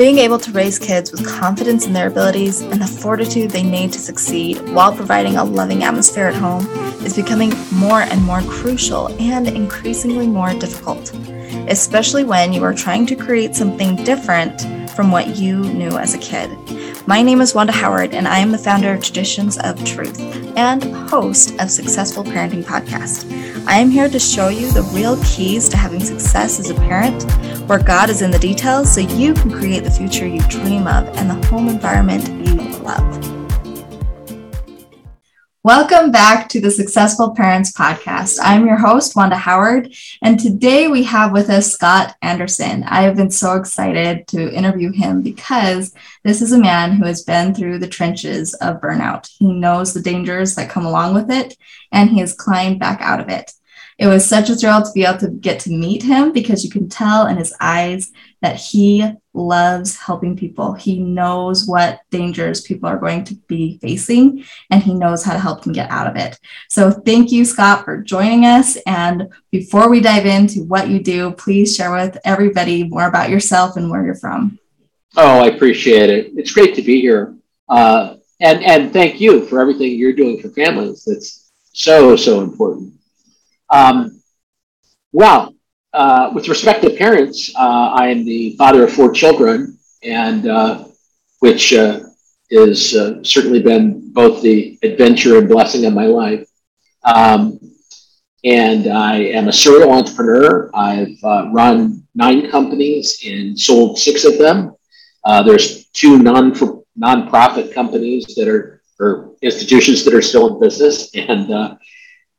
Being able to raise kids with confidence in their abilities and the fortitude they need to succeed while providing a loving atmosphere at home is becoming more and more crucial and increasingly more difficult, especially when you are trying to create something different from what you knew as a kid. My name is Wanda Howard, and I am the founder of Traditions of Truth and host of Successful Parenting Podcast. I am here to show you the real keys to having success as a parent, where God is in the details so you can create the future you dream of and the home environment you love. Welcome back to the Successful Parents Podcast. I'm your host, Wanda Howard, and today we have with us Scott Anderson. I have been so excited to interview him because this is a man who has been through the trenches of burnout. He knows the dangers that come along with it, and he has climbed back out of it. It was such a thrill to be able to get to meet him because you can tell in his eyes that he loves helping people. He knows what dangers people are going to be facing and he knows how to help them get out of it. So, thank you, Scott, for joining us. And before we dive into what you do, please share with everybody more about yourself and where you're from. Oh, I appreciate it. It's great to be here. Uh, and, and thank you for everything you're doing for families. That's so, so important. Um, well, uh, with respect to parents, uh, I am the father of four children, and uh, which uh, has uh, certainly been both the adventure and blessing of my life. Um, and I am a serial entrepreneur. I've uh, run nine companies and sold six of them. there's two non nonprofit companies that are or institutions that are still in business, and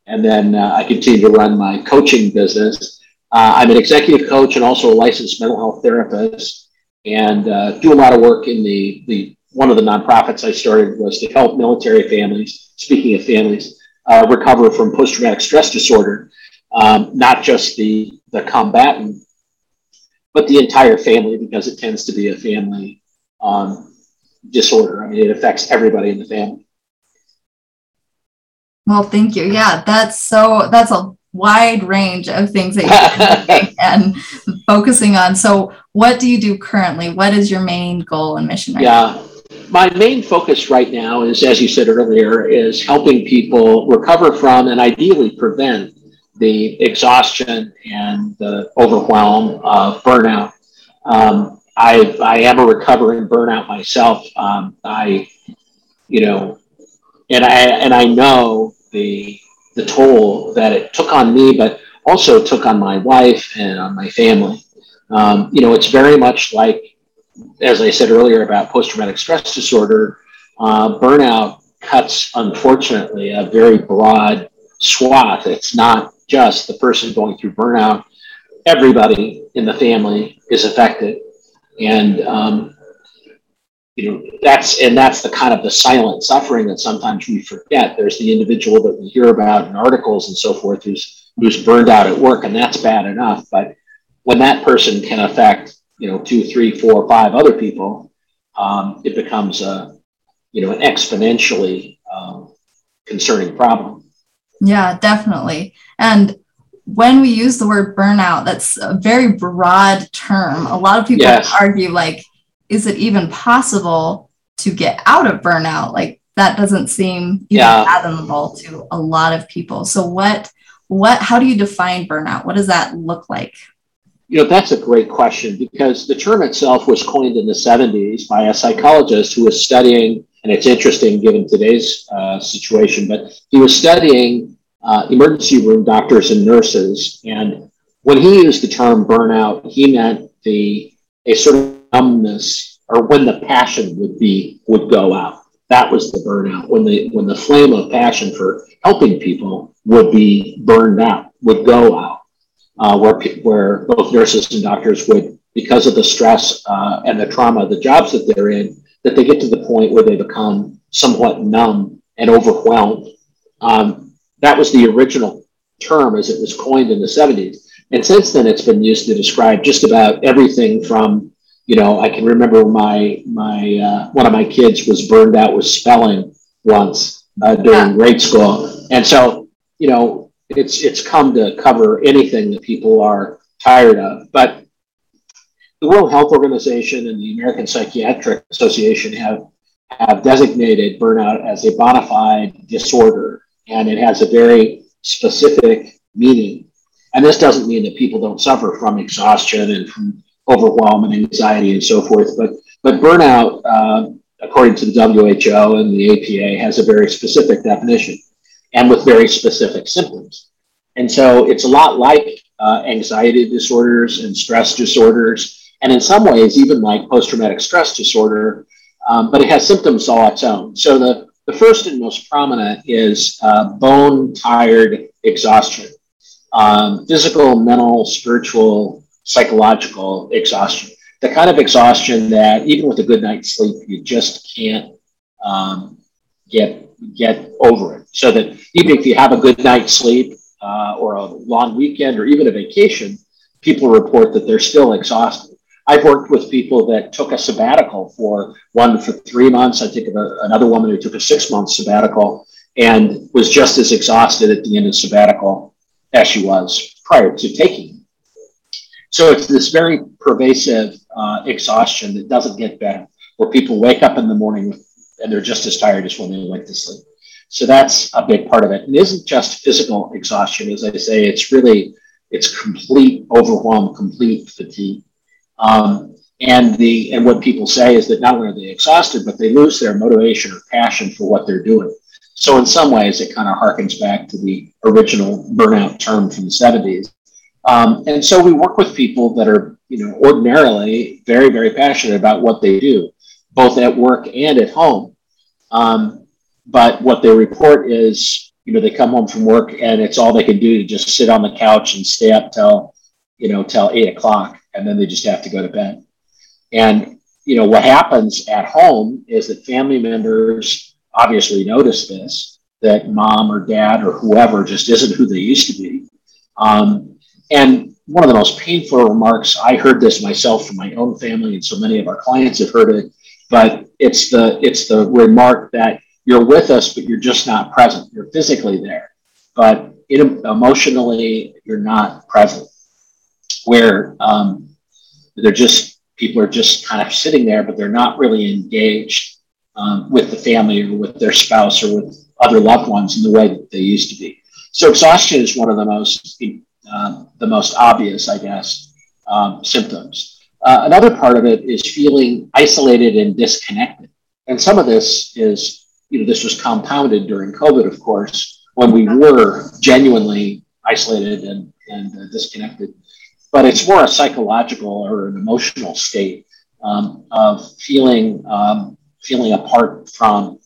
and then uh, I continue to run my coaching business. Uh, I'm an executive coach and also a licensed mental health therapist, and uh, do a lot of work in the the one of the nonprofits I started was to help military families. Speaking of families, uh, recover from post traumatic stress disorder, um, not just the the combatant, but the entire family because it tends to be a family um, disorder. I mean, it affects everybody in the family. Well, thank you. Yeah, that's so that's a wide range of things that you're and focusing on. So, what do you do currently? What is your main goal and mission? Right yeah. Now? My main focus right now is, as you said earlier, is helping people recover from and ideally prevent the exhaustion and the overwhelm of burnout. Um, I, I am a recovering burnout myself. Um, I, you know, and I and I know the the toll that it took on me, but also took on my wife and on my family. Um, you know, it's very much like, as I said earlier about post traumatic stress disorder, uh, burnout cuts, unfortunately, a very broad swath. It's not just the person going through burnout, everybody in the family is affected. And um, you know that's and that's the kind of the silent suffering that sometimes we forget. There's the individual that we hear about in articles and so forth who's who's burned out at work and that's bad enough. But when that person can affect you know two three four five other people um, it becomes a you know an exponentially um, concerning problem. Yeah definitely. And when we use the word burnout that's a very broad term. A lot of people yes. argue like is it even possible to get out of burnout? Like that doesn't seem yeah. fathomable to a lot of people. So what what how do you define burnout? What does that look like? You know, that's a great question because the term itself was coined in the 70s by a psychologist who was studying, and it's interesting given today's uh, situation, but he was studying uh, emergency room doctors and nurses. And when he used the term burnout, he meant the a sort of numbness or when the passion would be would go out. That was the burnout. When the when the flame of passion for helping people would be burned out, would go out. Uh, where where both nurses and doctors would, because of the stress uh, and the trauma of the jobs that they're in, that they get to the point where they become somewhat numb and overwhelmed. Um, that was the original term as it was coined in the 70s. And since then, it's been used to describe just about everything from you know, I can remember my my uh, one of my kids was burned out with spelling once uh, during yeah. grade school, and so you know, it's it's come to cover anything that people are tired of. But the World Health Organization and the American Psychiatric Association have have designated burnout as a bona fide disorder, and it has a very specific meaning. And this doesn't mean that people don't suffer from exhaustion and from overwhelm and anxiety and so forth, but but burnout, uh, according to the WHO and the APA, has a very specific definition and with very specific symptoms. And so it's a lot like uh, anxiety disorders and stress disorders, and in some ways, even like post traumatic stress disorder, um, but it has symptoms all its own. So the, the first and most prominent is uh, bone tired exhaustion, um, physical, mental, spiritual, psychological exhaustion. The kind of exhaustion that even with a good night's sleep, you just can't um, get get over it. So that even if you have a good night's sleep uh, or a long weekend or even a vacation, people report that they're still exhausted. I've worked with people that took a sabbatical for one for three months. I think of a, another woman who took a six month sabbatical and was just as exhausted at the end of sabbatical as she was prior to taking. So it's this very pervasive uh, exhaustion that doesn't get better, where people wake up in the morning and they're just as tired as when they went to sleep. So that's a big part of it. And it isn't just physical exhaustion, as I say, it's really it's complete overwhelm, complete fatigue. Um, and the and what people say is that not only are they exhausted, but they lose their motivation or passion for what they're doing. So in some ways, it kind of harkens back to the original burnout term from the 70s. Um, and so we work with people that are, you know, ordinarily very, very passionate about what they do, both at work and at home. Um, but what they report is, you know, they come home from work and it's all they can do to just sit on the couch and stay up till, you know, till eight o'clock and then they just have to go to bed. And you know what happens at home is that family members obviously notice this that mom or dad or whoever just isn't who they used to be. Um, and one of the most painful remarks I heard this myself from my own family, and so many of our clients have heard it. But it's the it's the remark that you're with us, but you're just not present. You're physically there, but emotionally you're not present where um, they're just people are just kind of sitting there, but they're not really engaged um, with the family or with their spouse or with other loved ones in the way that they used to be. So exhaustion is one of the most uh, the most obvious, I guess, um, symptoms. Uh, another part of it is feeling isolated and disconnected, and some of this is you know this was compounded during COVID, of course, when we were genuinely isolated and and uh, disconnected but it's more a psychological or an emotional state um, of feeling um, feeling apart from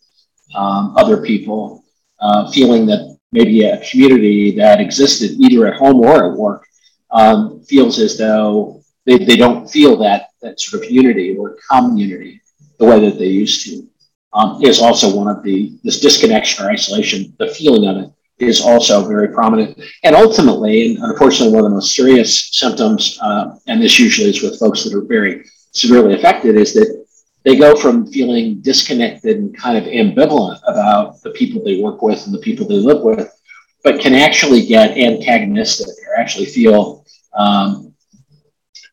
um, other people, uh, feeling that maybe a community that existed either at home or at work um, feels as though they, they don't feel that that sort of unity or community the way that they used to. Um, is also one of the this disconnection or isolation, the feeling of it is also very prominent. And ultimately, and unfortunately, one of the most serious symptoms, uh, and this usually is with folks that are very severely affected, is that they go from feeling disconnected and kind of ambivalent about the people they work with and the people they live with, but can actually get antagonistic or actually feel um,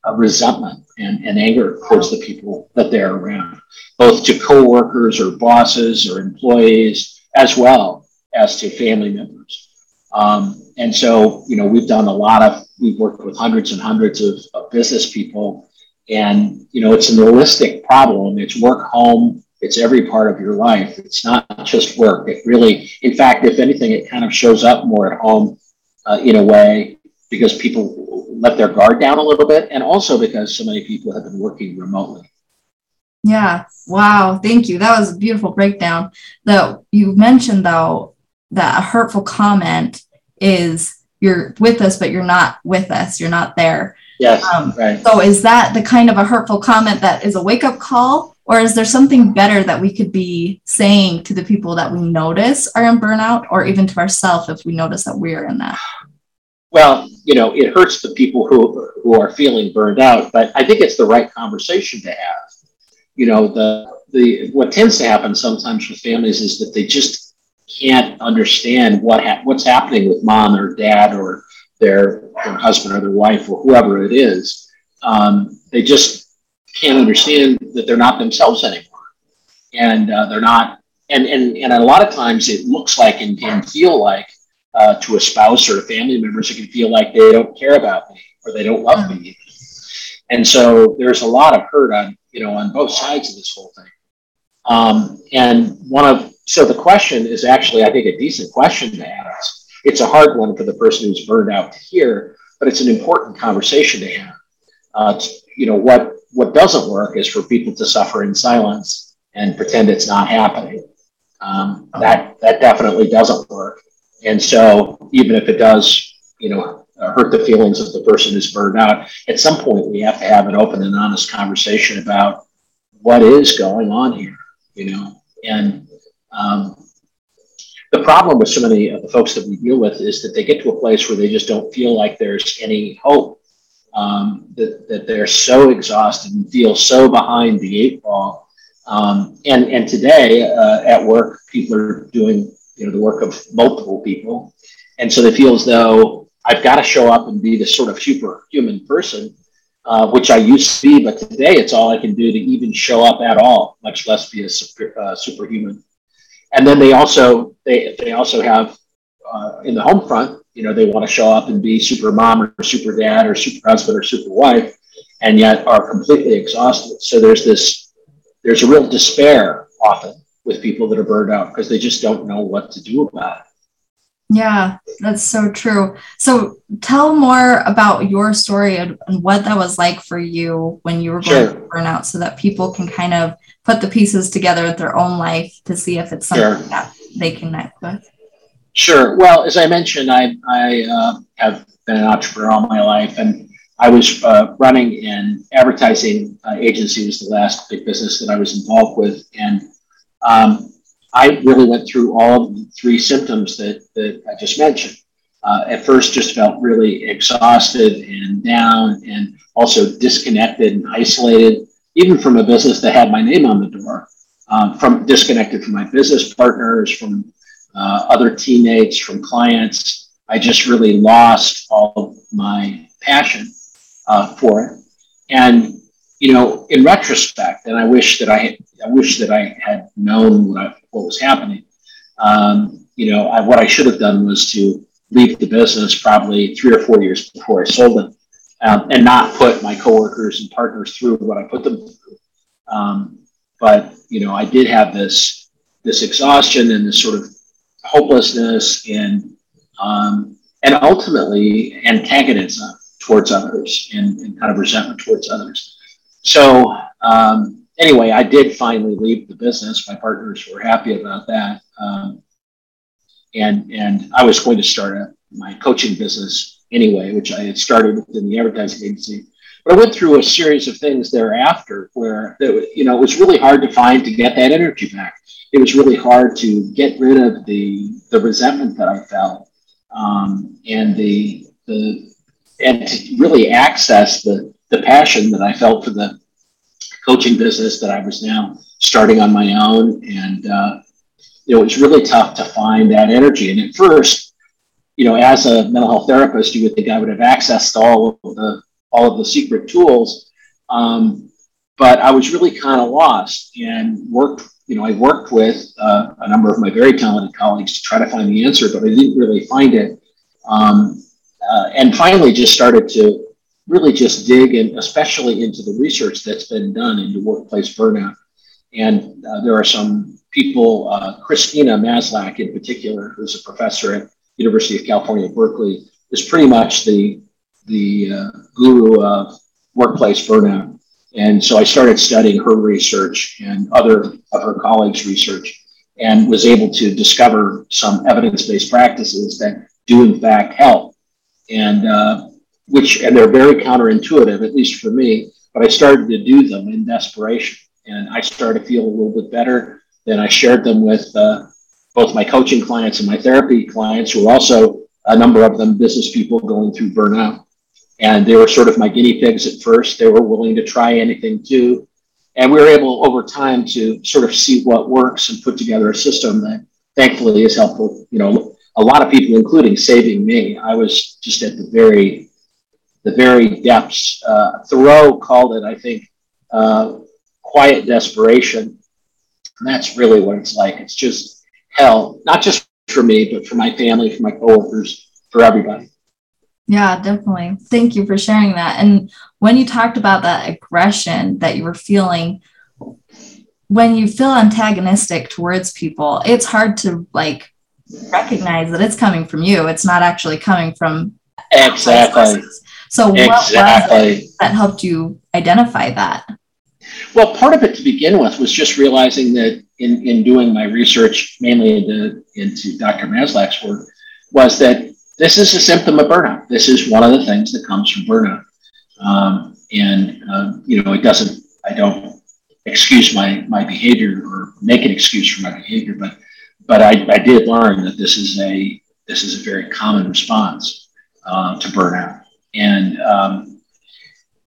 a resentment and, and anger towards the people that they're around, both to coworkers or bosses or employees as well as to family members. Um, and so, you know, we've done a lot of, we've worked with hundreds and hundreds of, of business people. And, you know, it's an holistic problem. It's work, home, it's every part of your life. It's not just work. It really, in fact, if anything, it kind of shows up more at home uh, in a way because people let their guard down a little bit and also because so many people have been working remotely. Yeah. Wow. Thank you. That was a beautiful breakdown. That you mentioned though, that a hurtful comment is you're with us, but you're not with us. You're not there. Yes. Um, right. So is that the kind of a hurtful comment that is a wake up call? Or is there something better that we could be saying to the people that we notice are in burnout or even to ourselves if we notice that we're in that? Well, you know, it hurts the people who, who are feeling burned out, but I think it's the right conversation to have. You know, the, the what tends to happen sometimes with families is that they just can't understand what ha- what's happening with mom or dad or their, their husband or their wife or whoever it is. Um, they just can't understand that they're not themselves anymore. And uh, they're not, and, and, and a lot of times it looks like and can feel like uh, to a spouse or a family members, it can feel like they don't care about me or they don't love me. And so there's a lot of hurt on, you know, on both sides of this whole thing. Um, and one of, so the question is actually, I think, a decent question to ask. It's a hard one for the person who's burned out to hear, but it's an important conversation to have. Uh, you know, what, what doesn't work is for people to suffer in silence and pretend it's not happening. Um, that, that definitely doesn't work. And so even if it does, you know, hurt the feelings of the person who's burned out, at some point we have to have an open and honest conversation about what is going on here, you know. And um, the problem with so many of the folks that we deal with is that they get to a place where they just don't feel like there's any hope. Um, that, that they're so exhausted and feel so behind the eight ball. Um, and, and today uh, at work, people are doing you know the work of multiple people, and so they feel as though I've got to show up and be this sort of superhuman person, uh, which I used to be, but today it's all I can do to even show up at all, much less be a super, uh, superhuman. And then they also they they also have uh, in the home front, you know, they want to show up and be super mom or super dad or super husband or super wife, and yet are completely exhausted. So there's this there's a real despair often with people that are burned out because they just don't know what to do about it. Yeah, that's so true. So tell more about your story and, what that was like for you when you were going sure. through burnout so that people can kind of put the pieces together with their own life to see if it's something sure. that they connect with. Sure. Well, as I mentioned, I, I uh, have been an entrepreneur all my life and I was uh, running an advertising uh, agency was the last big business that I was involved with. And um, I really went through all the three symptoms that, that I just mentioned. Uh, at first, just felt really exhausted and down, and also disconnected and isolated, even from a business that had my name on the door. Um, from disconnected from my business partners, from uh, other teammates, from clients. I just really lost all of my passion uh, for it. And you know, in retrospect, and I wish that I, I wish that I had known what, I, what was happening. Um, you know, I, what I should have done was to leave the business probably three or four years before I sold it, um, and not put my coworkers and partners through what I put them through. Um, but you know, I did have this this exhaustion and this sort of hopelessness and um, and ultimately antagonism towards others and, and kind of resentment towards others. So um, anyway, I did finally leave the business. My partners were happy about that, um, and and I was going to start my coaching business anyway, which I had started within the advertising agency. But I went through a series of things thereafter where you know it was really hard to find to get that energy back. It was really hard to get rid of the the resentment that I felt um, and the the and to really access the the passion that I felt for the coaching business that I was now starting on my own. And, uh, you know, it was really tough to find that energy. And at first, you know, as a mental health therapist, you would think I would have access to all of the, all of the secret tools. Um, but I was really kind of lost and worked, you know, I worked with uh, a number of my very talented colleagues to try to find the answer, but I didn't really find it. Um, uh, and finally just started to really just dig in, especially into the research that's been done into workplace burnout. And uh, there are some people, uh, Christina Maslach in particular, who's a professor at University of California, Berkeley, is pretty much the, the uh, guru of workplace burnout. And so I started studying her research and other of her colleagues' research and was able to discover some evidence-based practices that do in fact help. And uh, which and they're very counterintuitive, at least for me. But I started to do them in desperation, and I started to feel a little bit better. Then I shared them with uh, both my coaching clients and my therapy clients, who are also a number of them business people going through burnout. And they were sort of my guinea pigs at first. They were willing to try anything too. And we were able over time to sort of see what works and put together a system that thankfully is helpful. You know, a lot of people, including saving me. I was just at the very the very depths. Uh, Thoreau called it, I think, uh, quiet desperation. And that's really what it's like. It's just hell, not just for me, but for my family, for my coworkers, for everybody. Yeah, definitely. Thank you for sharing that. And when you talked about that aggression that you were feeling, when you feel antagonistic towards people, it's hard to like recognize that it's coming from you. It's not actually coming from exactly. So what exactly. was that helped you identify that? Well, part of it to begin with was just realizing that in, in doing my research, mainly into, into Dr. Maslach's work, was that this is a symptom of burnout. This is one of the things that comes from burnout. Um, and, uh, you know, it doesn't, I don't excuse my, my behavior or make an excuse for my behavior, but, but I, I did learn that this is a, this is a very common response uh, to burnout. And um,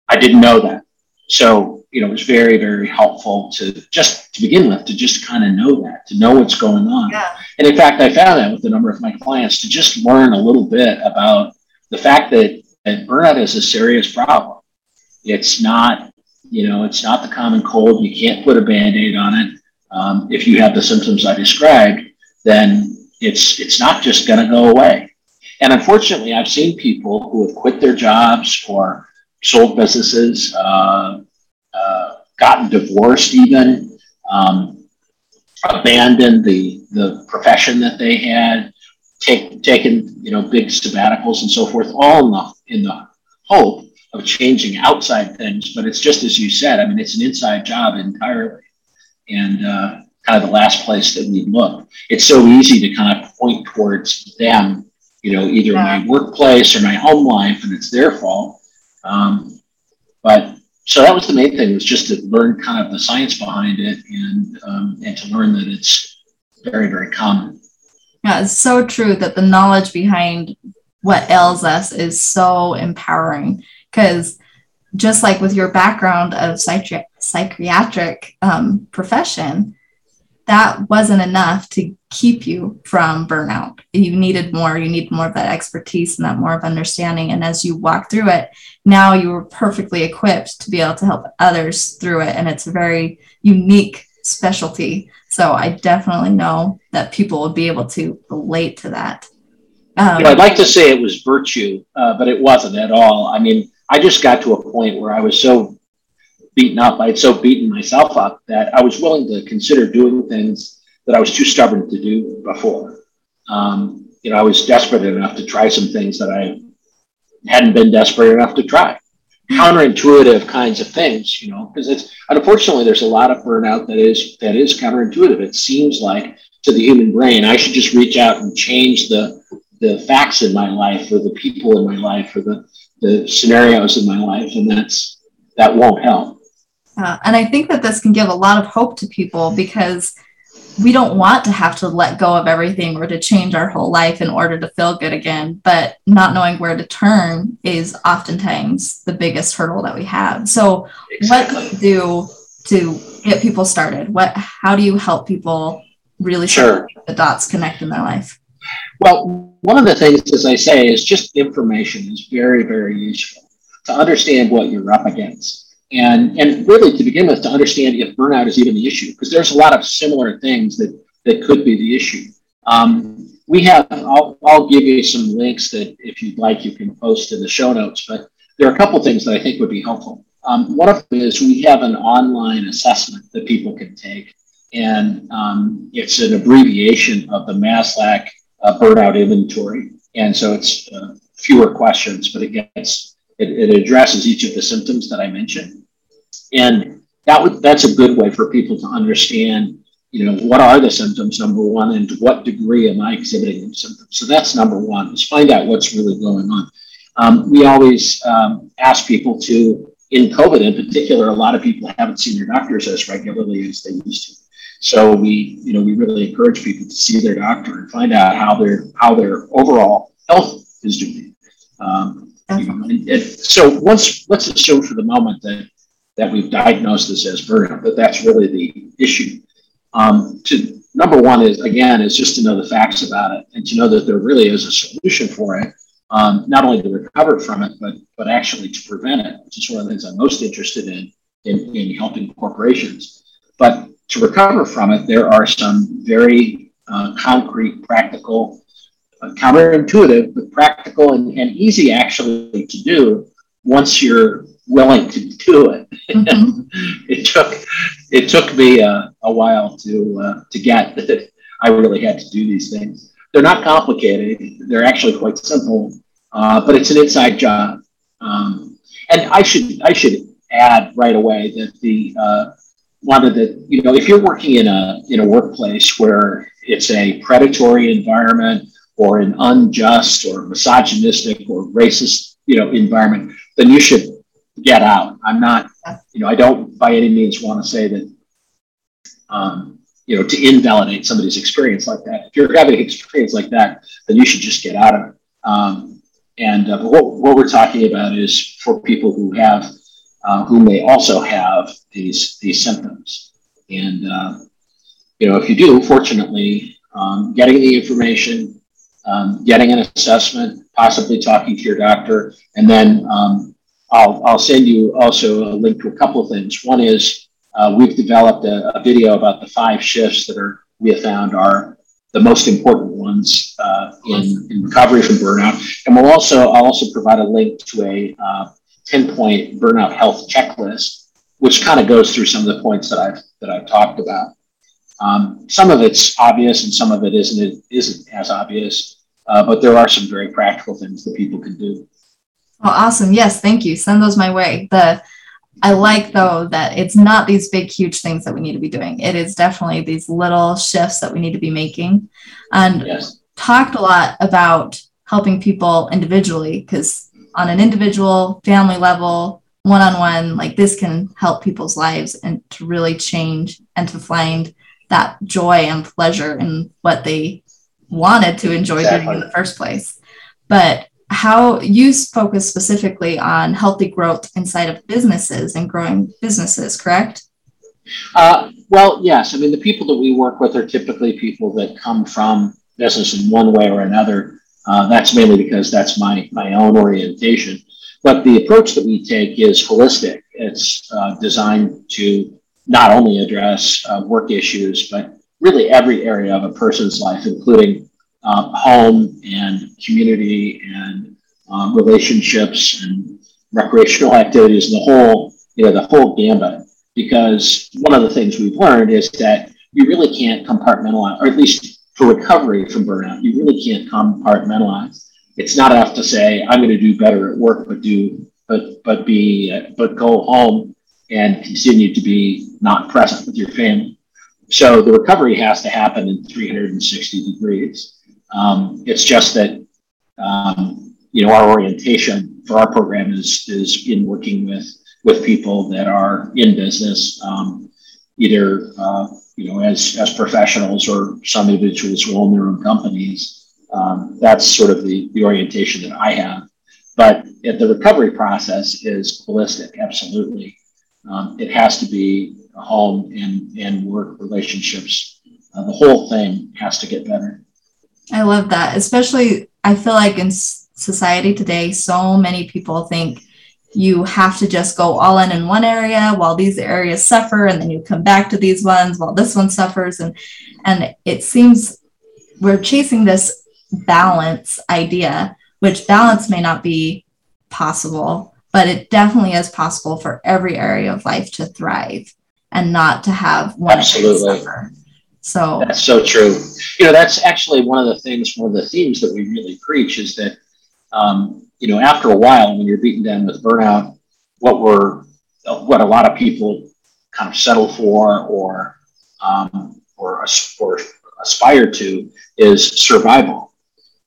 I didn't know that. So, you know, it was very, very helpful to just to begin with, to just kind of know that, to know what's going on. Yeah. And in fact, I found that with a number of my clients to just learn a little bit about the fact that, that burnout is a serious problem. It's not, you know, it's not the common cold. You can't put a band aid on it. Um, if you have the symptoms I described, then it's it's not just going to go away. And unfortunately, I've seen people who have quit their jobs or sold businesses, uh, uh, gotten divorced, even um, abandoned the the profession that they had, take, taken you know big sabbaticals and so forth, all in the in the hope of changing outside things. But it's just as you said. I mean, it's an inside job entirely, and uh, kind of the last place that we look. It's so easy to kind of point towards them you know, either yeah. my workplace or my home life, and it's their fault. Um, but so that was the main thing was just to learn kind of the science behind it and um, and to learn that it's very very common. Yeah, it's so true that the knowledge behind what ails us is so empowering because just like with your background of psychi- psychiatric um, profession, that wasn't enough to keep you from burnout. You needed more, you need more of that expertise and that more of understanding. And as you walk through it, now you were perfectly equipped to be able to help others through it. And it's a very unique specialty. So I definitely know that people will be able to relate to that. Um, I'd like to say it was virtue, uh, but it wasn't at all. I mean, I just got to a point where I was so beaten up. I had so beaten myself up that I was willing to consider doing things that I was too stubborn to do before. Um, you know, I was desperate enough to try some things that I hadn't been desperate enough to try. Counterintuitive kinds of things, you know, because it's unfortunately there's a lot of burnout that is that is counterintuitive. It seems like to the human brain, I should just reach out and change the the facts in my life or the people in my life or the the scenarios in my life, and that's that won't help. Uh, and I think that this can give a lot of hope to people because we don't want to have to let go of everything or to change our whole life in order to feel good again. But not knowing where to turn is oftentimes the biggest hurdle that we have. So, exactly. what do you do to get people started? What, how do you help people really sure. the dots connect in their life? Well, one of the things, as I say, is just information is very, very useful to understand what you're up against and and really to begin with to understand if burnout is even the issue because there's a lot of similar things that that could be the issue. Um, we have I'll, I'll give you some links that if you'd like you can post in the show notes but there are a couple things that i think would be helpful. Um, one of them is we have an online assessment that people can take and um, it's an abbreviation of the maslach uh, burnout inventory. And so it's uh, fewer questions but it gets it, it addresses each of the symptoms that I mentioned. And that would, that's a good way for people to understand, you know, what are the symptoms, number one, and to what degree am I exhibiting those symptoms? So that's number one, is find out what's really going on. Um, we always um, ask people to, in COVID in particular, a lot of people haven't seen their doctors as regularly as they used to. So we, you know, we really encourage people to see their doctor and find out how their how their overall health is doing. Um, so once let's assume for the moment that that we've diagnosed this as burnout, that that's really the issue. Um, to number one is again is just to know the facts about it and to know that there really is a solution for it. um, not only to recover from it, but but actually to prevent it, which is one of the things I'm most interested in in, in helping corporations. But to recover from it, there are some very uh, concrete, practical, counterintuitive, but practical and, and easy actually to do once you're willing to do it. Mm-hmm. it took it took me uh, a while to uh, to get that I really had to do these things. They're not complicated. They're actually quite simple, uh, but it's an inside job. Um, and I should I should add right away that the uh, one of the you know if you're working in a in a workplace where it's a predatory environment or an unjust or misogynistic or racist you know environment, then you should get out. I'm not, you know, I don't by any means want to say that, um, you know, to invalidate somebody's experience like that. If you're having an experience like that, then you should just get out of it. Um, and uh, what, what we're talking about is for people who have, uh, who may also have these these symptoms. And uh, you know, if you do, fortunately, um, getting the information, um, getting an assessment, possibly talking to your doctor, and then um, I'll, I'll send you also a link to a couple of things. One is uh, we've developed a, a, video about the five shifts that are we have found are the most important ones uh, in, in recovery from burnout. And we'll also I'll also provide a link to a uh, 10 point burnout health checklist, which kind of goes through some of the points that I've that I've talked about. Um, some of it's obvious and some of it isn't it isn't as obvious, uh, but there are some very practical things that people can do. Oh, awesome. Yes, thank you. Send those my way. The I like though that it's not these big, huge things that we need to be doing. It is definitely these little shifts that we need to be making. And yes. talked a lot about helping people individually because on an individual family level, one on one, like this can help people's lives and to really change and to find that joy and pleasure in what they wanted to enjoy exactly. doing in the first place. But how you focus specifically on healthy growth inside of businesses and growing businesses, correct? Uh, well, yes. I mean, the people that we work with are typically people that come from business in one way or another. Uh, that's mainly because that's my, my own orientation. But the approach that we take is holistic. It's uh, designed to not only address uh, work issues, but really every area of a person's life, including uh, home and community and um, relationships and recreational activities the whole, you know, the whole gambit. Because one of the things we've learned is that you really can't compartmentalize, or at least for recovery from burnout, you really can't compartmentalize. It's not enough to say I'm going to do better at work, but do but but be uh, but go home and continue to be not present with your family. So the recovery has to happen in 360 degrees. Um, it's just that um, you know our orientation for our program is is in working with with people that are in business, um, either uh, you know as as professionals or some individuals who own their own companies. Um, that's sort of the, the orientation that I have. But the recovery process is holistic, absolutely. Um, it has to be home and, and work relationships. Uh, the whole thing has to get better. I love that. Especially, I feel like in society today, so many people think you have to just go all in in one area while these areas suffer, and then you come back to these ones while this one suffers, and and it seems we're chasing this balance idea, which balance may not be possible, but it definitely is possible for every area of life to thrive and not to have one Absolutely. suffer. So that's so true. You know, that's actually one of the things, one of the themes that we really preach is that, um, you know, after a while, when you're beaten down with burnout, what we're, what a lot of people kind of settle for or, um, or, or aspire to is survival.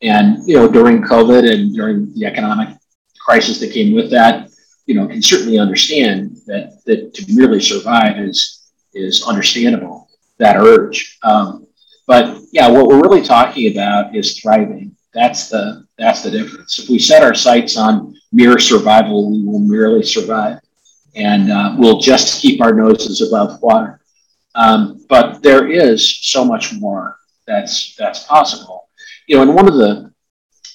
And, you know, during COVID and during the economic crisis that came with that, you know, can certainly understand that, that to merely survive is, is understandable that urge. Um, but yeah, what we're really talking about is thriving. That's the that's the difference. If we set our sights on mere survival, we will merely survive, and uh, we'll just keep our noses above water. Um, but there is so much more that's that's possible. You know, and one of the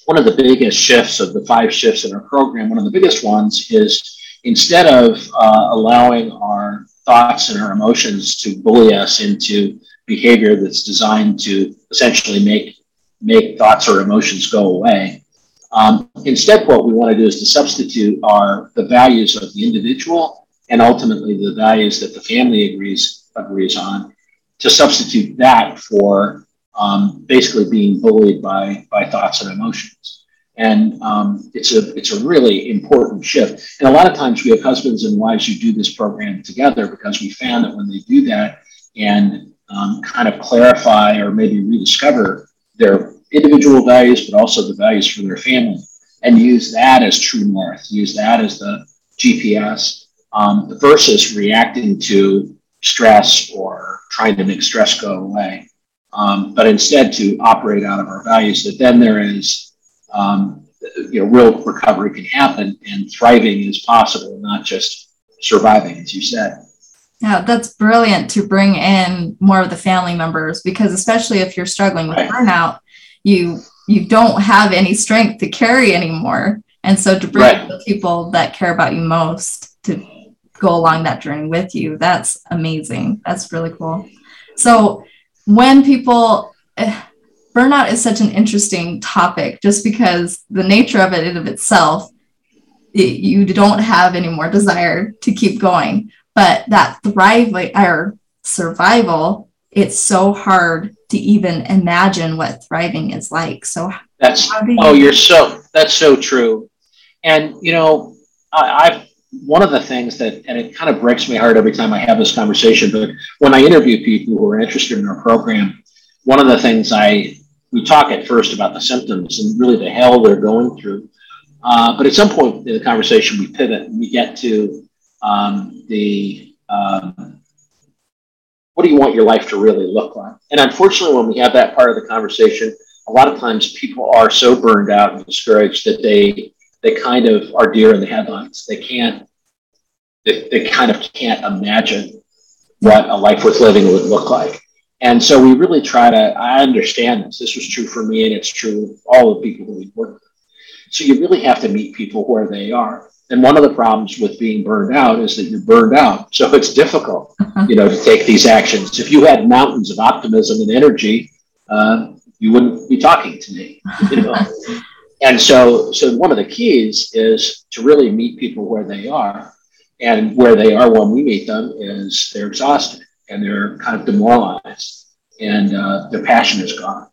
one of the biggest shifts of the five shifts in our program, one of the biggest ones is instead of uh, allowing our thoughts and our emotions to bully us into behavior that's designed to essentially make make thoughts or emotions go away. Um, instead, what we want to do is to substitute our the values of the individual and ultimately the values that the family agrees agrees on to substitute that for um, basically being bullied by by thoughts and emotions. And um, it's a it's a really important shift. And a lot of times we have husbands and wives who do this program together because we found that when they do that and um, kind of clarify or maybe rediscover their individual values, but also the values for their family, and use that as true north, use that as the GPS um, versus reacting to stress or trying to make stress go away. Um, but instead to operate out of our values, that then there is, um, you know, real recovery can happen and thriving is possible, not just surviving, as you said. Yeah, that's brilliant to bring in more of the family members because especially if you're struggling with right. burnout, you you don't have any strength to carry anymore. And so to bring right. the people that care about you most to go along that journey with you, that's amazing. That's really cool. So when people eh, burnout is such an interesting topic just because the nature of it in of itself it, you don't have any more desire to keep going. But that thriving or survival it's so hard to even imagine what thriving is like. So that's you- oh you're so that's so true. And you know I, i've one of the things that, and it kind of breaks my heart every time I have this conversation, but when I interview people who are interested in our program, one of the things I, we talk at first about the symptoms and really the hell they're going through. Uh, but at some point in the conversation, we pivot and we get to um, the um, what do you want your life to really look like? And unfortunately, when we have that part of the conversation, a lot of times people are so burned out and discouraged that they they kind of are deer in the headlights. They can't, they, they kind of can't imagine what a life worth living would look like. And so we really try to, I understand this. This was true for me and it's true of all the people that we work with. So you really have to meet people where they are. And one of the problems with being burned out is that you're burned out. So it's difficult, uh-huh. you know, to take these actions. If you had mountains of optimism and energy, uh, you wouldn't be talking to me. You know? and so, so one of the keys is to really meet people where they are. And where they are when we meet them is they're exhausted and they're kind of demoralized and uh, their passion is gone.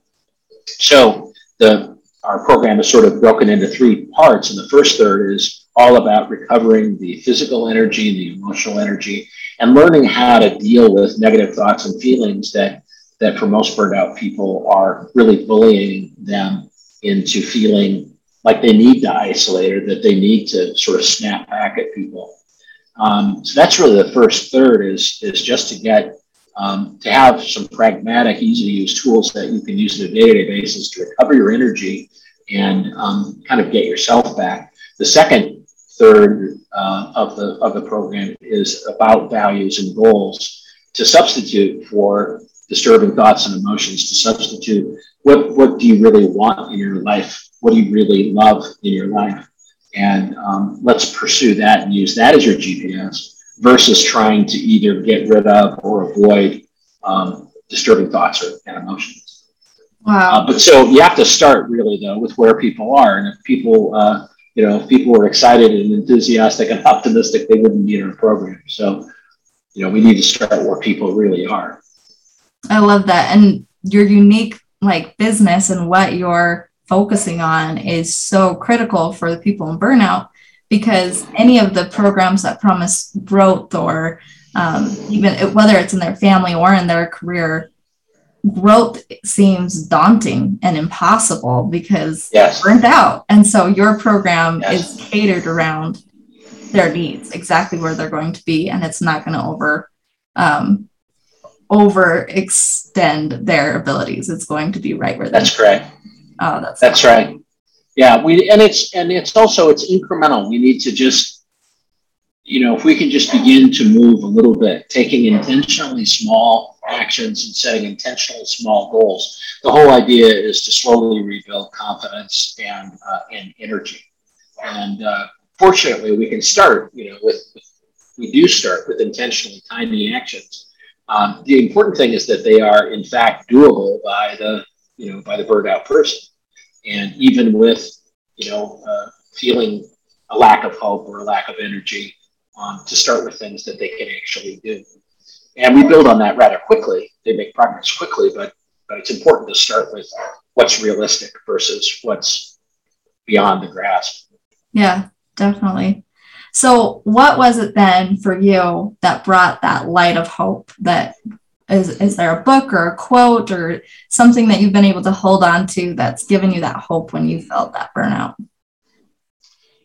So the our program is sort of broken into three parts. And the first third is all about recovering the physical energy, and the emotional energy, and learning how to deal with negative thoughts and feelings that that for most burned out people are really bullying them into feeling like they need to isolate or that they need to sort of snap back at people. Um, so that's really the first third is, is just to get um, to have some pragmatic, easy to use tools that you can use on a day to day basis to recover your energy and um, kind of get yourself back. The second third uh, of the of the program is about values and goals to substitute for disturbing thoughts and emotions to substitute what what do you really want in your life what do you really love in your life and um, let's pursue that and use that as your gps versus trying to either get rid of or avoid um, disturbing thoughts or, and emotions. Wow. Uh, but so you have to start really though with where people are. And if people uh, you know if people were excited and enthusiastic and optimistic they wouldn't be in our program. So you know we need to start where people really are. I love that. And your unique like business and what you're focusing on is so critical for the people in burnout because any of the programs that promise growth or um, even whether it's in their family or in their career growth seems daunting and impossible because yes. burnt out and so your program yes. is catered around their needs exactly where they're going to be and it's not going to over um, overextend their abilities. It's going to be right where that's correct. Oh, that's that's right. Yeah, we and it's and it's also it's incremental. We need to just, you know, if we can just begin to move a little bit, taking intentionally small actions and setting intentional small goals. The whole idea is to slowly rebuild confidence and, uh, and energy. And uh, fortunately, we can start, you know, with, we do start with intentionally tiny actions. Um, the important thing is that they are, in fact, doable by the, you know, by the burned out person. And even with, you know, uh, feeling a lack of hope or a lack of energy, um, to start with things that they can actually do. And we build on that rather quickly. They make progress quickly, but but it's important to start with what's realistic versus what's beyond the grasp. Yeah, definitely. So, what was it then for you that brought that light of hope? That is, is there a book or a quote or something that you've been able to hold on to that's given you that hope when you felt that burnout?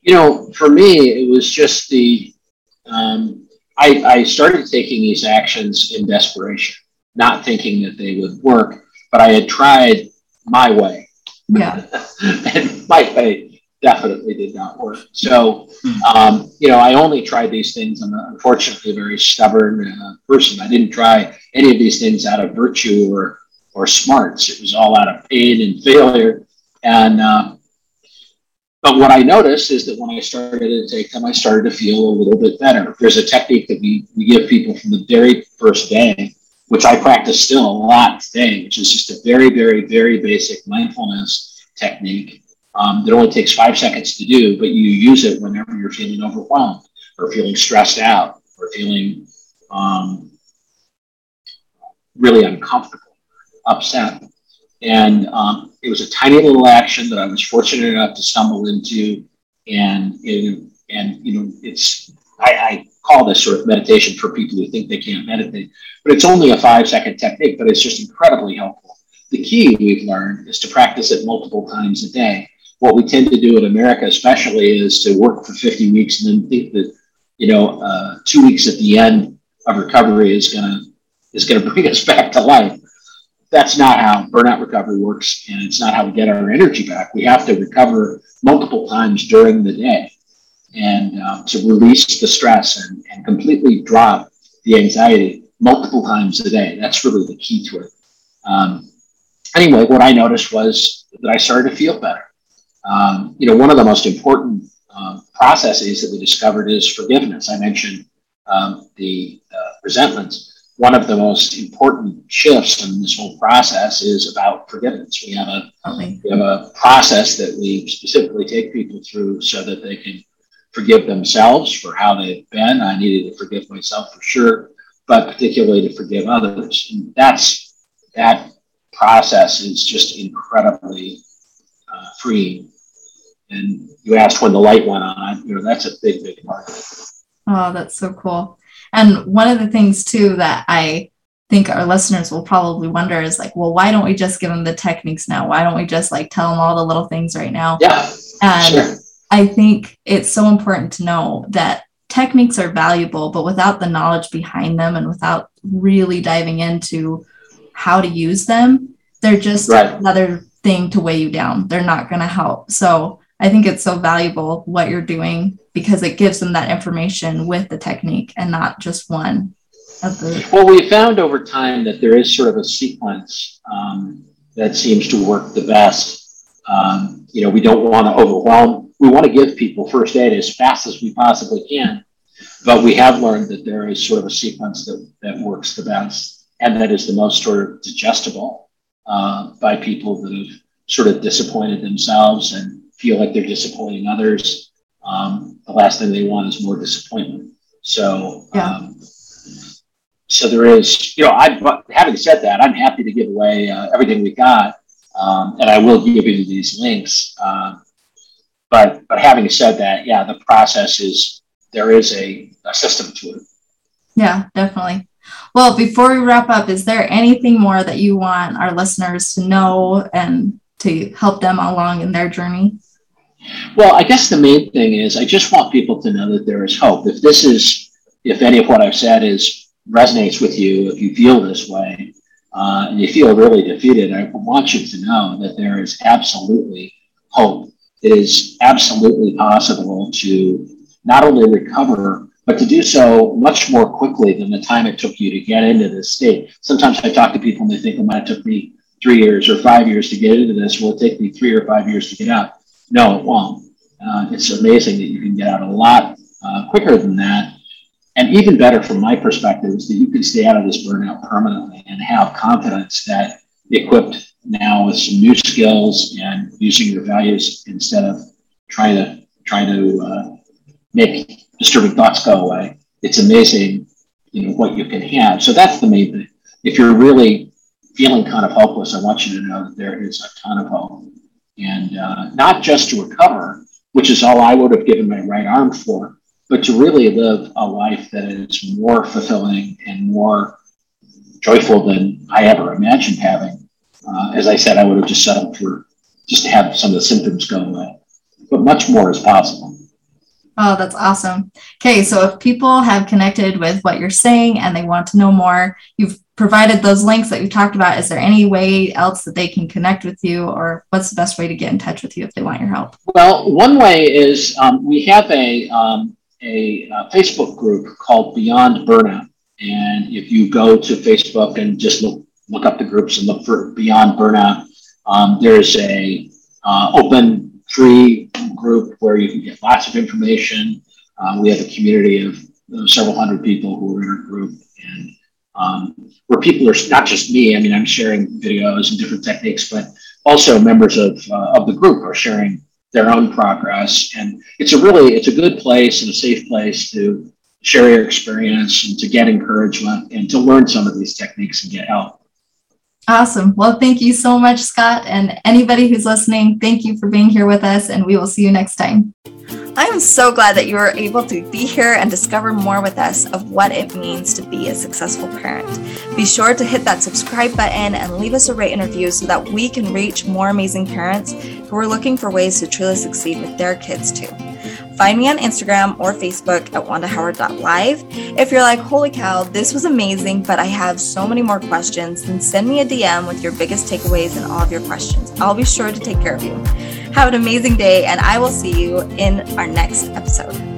You know, for me, it was just the um, I, I started taking these actions in desperation, not thinking that they would work, but I had tried my way. Yeah. and my way definitely did not work. So, um, you know, I only tried these things. I'm unfortunately a very stubborn uh, person. I didn't try any of these things out of virtue or, or smarts. It was all out of pain and failure. And, uh, but what I noticed is that when I started to take them, I started to feel a little bit better. There's a technique that we, we give people from the very first day, which I practice still a lot today, which is just a very, very, very basic mindfulness technique um, that only takes five seconds to do, but you use it whenever you're feeling overwhelmed or feeling stressed out or feeling um, really uncomfortable, upset. And um, it was a tiny little action that I was fortunate enough to stumble into. And, it, and you know, it's, I, I call this sort of meditation for people who think they can't meditate, but it's only a five second technique, but it's just incredibly helpful. The key we've learned is to practice it multiple times a day. What we tend to do in America, especially, is to work for 50 weeks and then think that, you know, uh, two weeks at the end of recovery is going to is to bring us back to life that's not how burnout recovery works, and it's not how we get our energy back. We have to recover multiple times during the day and uh, to release the stress and, and completely drop the anxiety multiple times a day. That's really the key to it. Um, anyway, what I noticed was that I started to feel better. Um, you know, one of the most important uh, processes that we discovered is forgiveness. I mentioned um, the uh, resentments one of the most important shifts in this whole process is about forgiveness. We have a okay. we have a process that we specifically take people through so that they can forgive themselves for how they've been. I needed to forgive myself for sure, but particularly to forgive others. And that's that process is just incredibly uh, freeing. And you asked when the light went on. You know, that's a big, big part. Oh, that's so cool. And one of the things too that I think our listeners will probably wonder is like, well, why don't we just give them the techniques now? Why don't we just like tell them all the little things right now? Yeah. And sure. I think it's so important to know that techniques are valuable, but without the knowledge behind them and without really diving into how to use them, they're just right. another thing to weigh you down. They're not going to help. So I think it's so valuable what you're doing because it gives them that information with the technique and not just one of the. Well, we found over time that there is sort of a sequence um, that seems to work the best. Um, you know, we don't want to overwhelm. We want to give people first aid as fast as we possibly can, but we have learned that there is sort of a sequence that, that works the best and that is the most sort of digestible uh, by people that have sort of disappointed themselves and feel like they're disappointing others. Um, the last thing they want is more disappointment. So, yeah. um, so there is, you know, I, having said that, I'm happy to give away uh, everything we got, um, and I will give you these links. Uh, but, but having said that, yeah, the process is there is a, a system to it. Yeah, definitely. Well, before we wrap up, is there anything more that you want our listeners to know and to help them along in their journey? Well, I guess the main thing is I just want people to know that there is hope. If this is, if any of what I've said is resonates with you, if you feel this way, uh, and you feel really defeated, I want you to know that there is absolutely hope. It is absolutely possible to not only recover but to do so much more quickly than the time it took you to get into this state. Sometimes I talk to people and they think it might have took me three years or five years to get into this. Will it take me three or five years to get out? No, it won't. Uh, it's amazing that you can get out a lot uh, quicker than that. And even better from my perspective is that you can stay out of this burnout permanently and have confidence that equipped now with some new skills and using your values instead of trying to trying to uh, make disturbing thoughts go away. It's amazing, you know, what you can have. So that's the main thing. If you're really feeling kind of hopeless, I want you to know that there is a ton of hope, and uh, not just to recover, which is all I would have given my right arm for, but to really live a life that is more fulfilling and more joyful than I ever imagined having. Uh, as I said, I would have just settled for just to have some of the symptoms go away, but much more is possible. Oh, that's awesome. Okay, so if people have connected with what you're saying and they want to know more, you've provided those links that we talked about. Is there any way else that they can connect with you, or what's the best way to get in touch with you if they want your help? Well, one way is um, we have a, um, a, a Facebook group called Beyond Burnout. And if you go to Facebook and just look, look up the groups and look for Beyond Burnout, um, there's a uh, open free group where you can get lots of information. Uh, we have a community of uh, several hundred people who are in our group, and um, where people are not just me. I mean, I'm sharing videos and different techniques, but also members of uh, of the group are sharing their own progress. And it's a really it's a good place and a safe place to share your experience and to get encouragement and to learn some of these techniques and get help. Awesome. Well, thank you so much, Scott. And anybody who's listening, thank you for being here with us, and we will see you next time. I am so glad that you were able to be here and discover more with us of what it means to be a successful parent. Be sure to hit that subscribe button and leave us a rate and review so that we can reach more amazing parents who are looking for ways to truly succeed with their kids too. Find me on Instagram or Facebook at wandahoward.live. If you're like, holy cow, this was amazing, but I have so many more questions, then send me a DM with your biggest takeaways and all of your questions. I'll be sure to take care of you. Have an amazing day, and I will see you in our next episode.